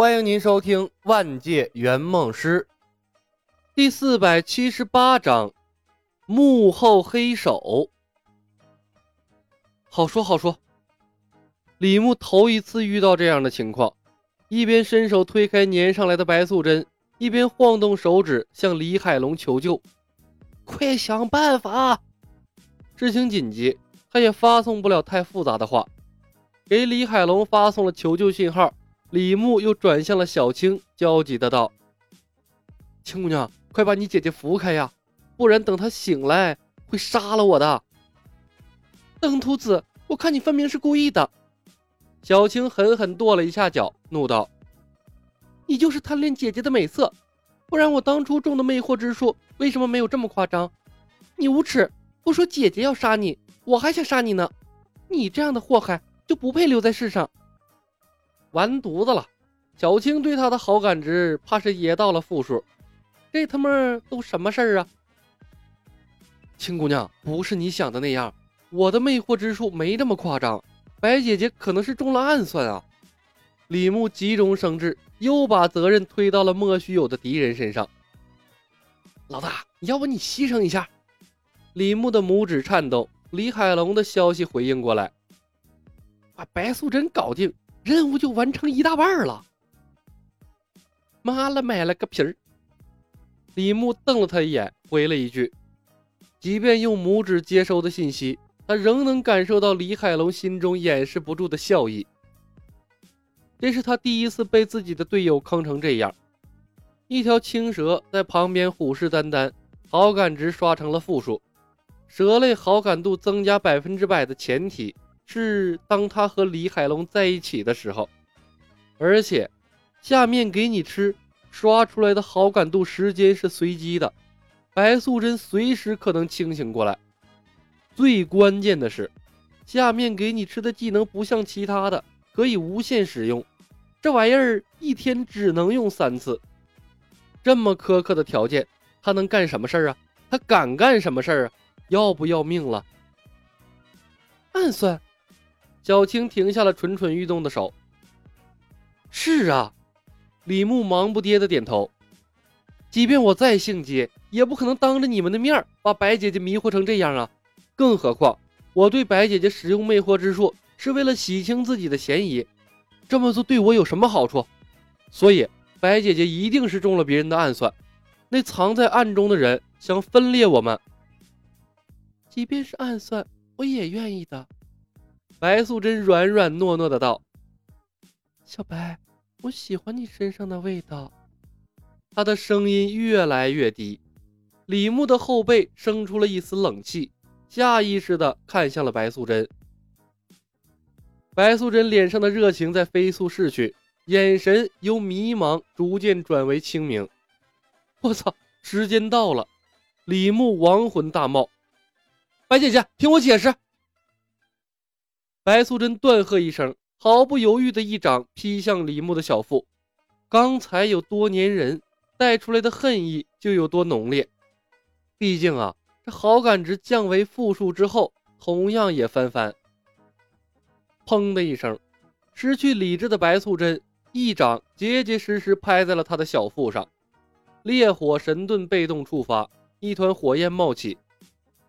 欢迎您收听《万界圆梦师》第四百七十八章《幕后黑手》。好说好说。李牧头一次遇到这样的情况，一边伸手推开粘上来的白素贞，一边晃动手指向李海龙求救：“快想办法！”事情紧急，他也发送不了太复杂的话，给李海龙发送了求救信号。李牧又转向了小青，焦急的道：“青姑娘，快把你姐姐扶开呀，不然等她醒来会杀了我的。”邓秃子，我看你分明是故意的。小青狠狠跺了一下脚，怒道：“你就是贪恋姐姐的美色，不然我当初中的魅惑之术为什么没有这么夸张？你无耻！不说姐姐要杀你，我还想杀你呢。你这样的祸害就不配留在世上。”完犊子了！小青对他的好感值怕是也到了负数。这他妈都什么事儿啊？青姑娘，不是你想的那样，我的魅惑之术没这么夸张。白姐姐可能是中了暗算啊！李牧急中生智，又把责任推到了莫须有的敌人身上。老大，要不你牺牲一下？李牧的拇指颤动。李海龙的消息回应过来，把白素贞搞定。任务就完成一大半了。妈了，买了个皮儿！李牧瞪了他一眼，回了一句：“即便用拇指接收的信息，他仍能感受到李海龙心中掩饰不住的笑意。这是他第一次被自己的队友坑成这样。一条青蛇在旁边虎视眈眈，好感值刷成了负数。蛇类好感度增加百分之百的前提。”是当他和李海龙在一起的时候，而且下面给你吃刷出来的好感度时间是随机的，白素贞随时可能清醒过来。最关键的是，下面给你吃的技能不像其他的可以无限使用，这玩意儿一天只能用三次。这么苛刻的条件，他能干什么事儿啊？他敢干什么事儿啊？要不要命了？暗算。小青停下了蠢蠢欲动的手。是啊，李牧忙不迭的点头。即便我再性急，也不可能当着你们的面把白姐姐迷惑成这样啊！更何况，我对白姐姐使用魅惑之术，是为了洗清自己的嫌疑。这么做对我有什么好处？所以，白姐姐一定是中了别人的暗算。那藏在暗中的人想分裂我们。即便是暗算，我也愿意的。白素贞软软糯糯的道：“小白，我喜欢你身上的味道。”她的声音越来越低。李牧的后背生出了一丝冷气，下意识的看向了白素贞。白素贞脸上的热情在飞速逝去，眼神由迷茫逐渐转为清明。我操！时间到了！李牧亡魂大冒：“白姐姐，听我解释！”白素贞断喝一声，毫不犹豫的一掌劈向李牧的小腹。刚才有多粘人，带出来的恨意就有多浓烈。毕竟啊，这好感值降为负数之后，同样也翻番。砰的一声，失去理智的白素贞一掌结结实实拍在了他的小腹上。烈火神盾被动触发，一团火焰冒起。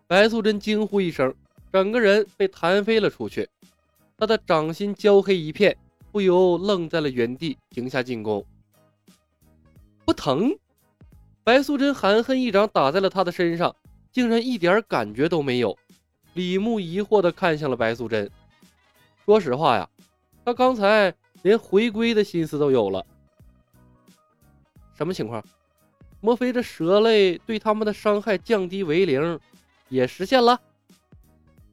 白素贞惊呼一声，整个人被弹飞了出去。他的掌心焦黑一片，不由愣在了原地，停下进攻。不疼？白素贞含恨一掌打在了他的身上，竟然一点感觉都没有。李牧疑惑地看向了白素贞。说实话呀，他刚才连回归的心思都有了。什么情况？莫非这蛇类对他们的伤害降低为零，也实现了？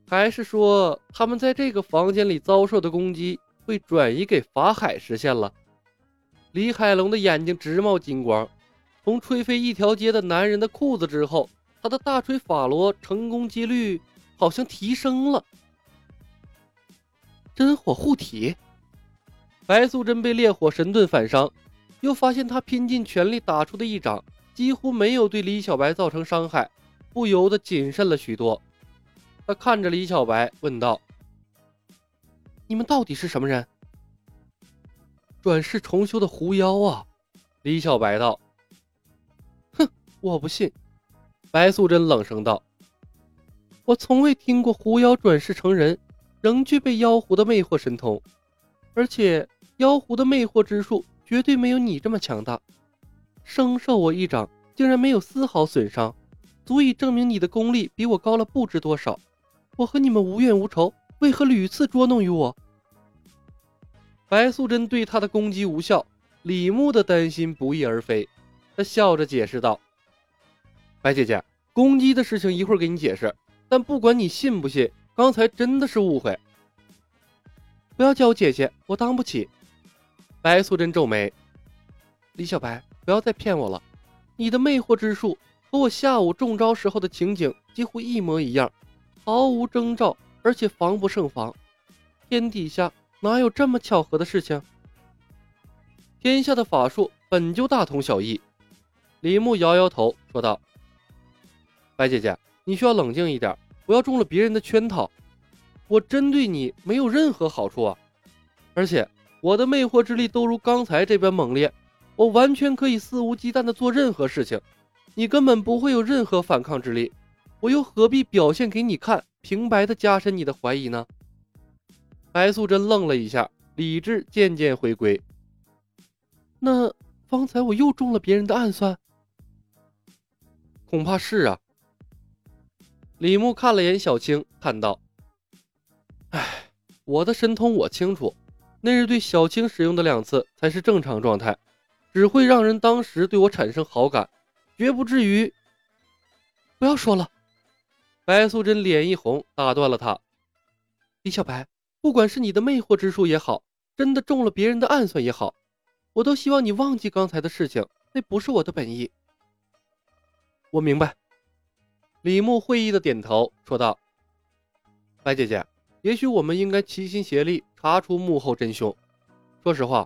还是说，他们在这个房间里遭受的攻击会转移给法海实现了？李海龙的眼睛直冒金光，从吹飞一条街的男人的裤子之后，他的大锤法罗成功几率好像提升了。真火护体，白素贞被烈火神盾反伤，又发现他拼尽全力打出的一掌几乎没有对李小白造成伤害，不由得谨慎了许多。他看着李小白问道：“你们到底是什么人？”转世重修的狐妖啊！李小白道。哼，我不信。白素贞冷声道：“我从未听过狐妖转世成人，仍具备妖狐的魅惑神通，而且妖狐的魅惑之术绝对没有你这么强大。生受我一掌，竟然没有丝毫损伤，足以证明你的功力比我高了不知多少。我和你们无怨无仇，为何屡次捉弄于我？”白素贞对他的攻击无效，李牧的担心不翼而飞。他笑着解释道：“白姐姐，攻击的事情一会儿给你解释。但不管你信不信，刚才真的是误会。不要叫我姐姐，我当不起。”白素贞皱眉：“李小白，不要再骗我了。你的魅惑之术和我下午中招时候的情景几乎一模一样，毫无征兆，而且防不胜防。天底下……”哪有这么巧合的事情？天下的法术本就大同小异。李牧摇摇头说道：“白姐姐，你需要冷静一点，不要中了别人的圈套。我针对你没有任何好处啊！而且我的魅惑之力都如刚才这般猛烈，我完全可以肆无忌惮的做任何事情，你根本不会有任何反抗之力。我又何必表现给你看，平白的加深你的怀疑呢？”白素贞愣了一下，理智渐渐回归。那方才我又中了别人的暗算，恐怕是啊。李牧看了眼小青，叹道：“哎，我的神通我清楚，那日对小青使用的两次才是正常状态，只会让人当时对我产生好感，绝不至于。”不要说了，白素贞脸一红，打断了他：“李小白。”不管是你的魅惑之术也好，真的中了别人的暗算也好，我都希望你忘记刚才的事情，那不是我的本意。我明白。李牧会意的点头说道：“白姐姐，也许我们应该齐心协力查出幕后真凶。说实话，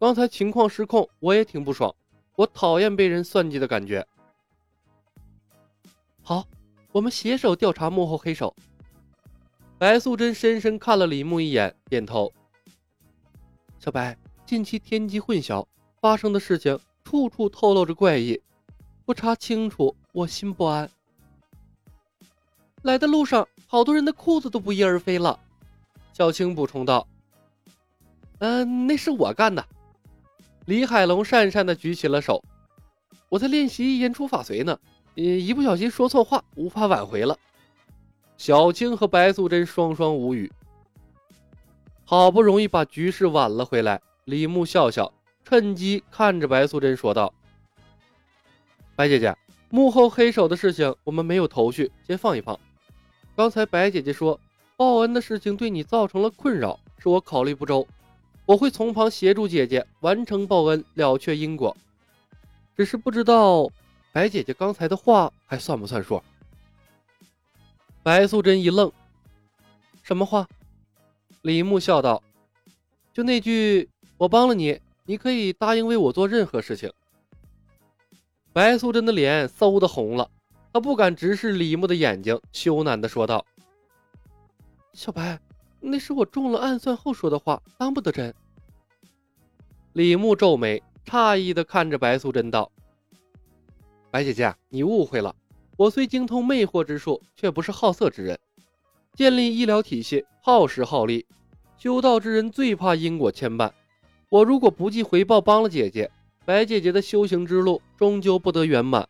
刚才情况失控，我也挺不爽。我讨厌被人算计的感觉。好，我们携手调查幕后黑手。”白素贞深深看了李牧一眼，点头。小白，近期天机混淆，发生的事情处处透露着怪异，不查清楚，我心不安。来的路上，好多人的裤子都不翼而飞了。小青补充道：“嗯，那是我干的。”李海龙讪讪的举起了手：“我在练习言出法随呢，一不小心说错话，无法挽回了。”小青和白素贞双双无语。好不容易把局势挽了回来，李牧笑笑，趁机看着白素贞说道：“白姐姐，幕后黑手的事情我们没有头绪，先放一放。刚才白姐姐说报恩的事情对你造成了困扰，是我考虑不周，我会从旁协助姐姐完成报恩，了却因果。只是不知道白姐姐刚才的话还算不算数？”白素贞一愣，什么话？李牧笑道：“就那句，我帮了你，你可以答应为我做任何事情。”白素贞的脸嗖的红了，她不敢直视李牧的眼睛，羞赧的说道：“小白，那是我中了暗算后说的话，当不得真。”李牧皱眉，诧异的看着白素贞道：“白姐姐，你误会了。”我虽精通魅惑之术，却不是好色之人。建立医疗体系耗时耗力，修道之人最怕因果牵绊。我如果不计回报帮了姐姐，白姐姐的修行之路终究不得圆满。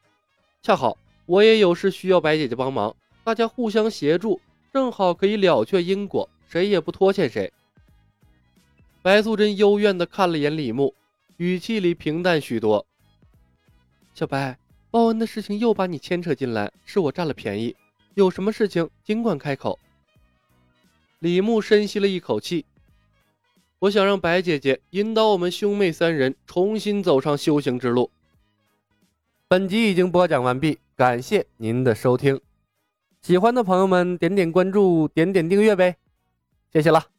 恰好我也有事需要白姐姐帮忙，大家互相协助，正好可以了却因果，谁也不拖欠谁。白素贞幽怨地看了眼李牧，语气里平淡许多。小白。报恩的事情又把你牵扯进来，是我占了便宜。有什么事情尽管开口。李牧深吸了一口气，我想让白姐姐引导我们兄妹三人重新走上修行之路。本集已经播讲完毕，感谢您的收听。喜欢的朋友们点点关注，点点订阅呗，谢谢了。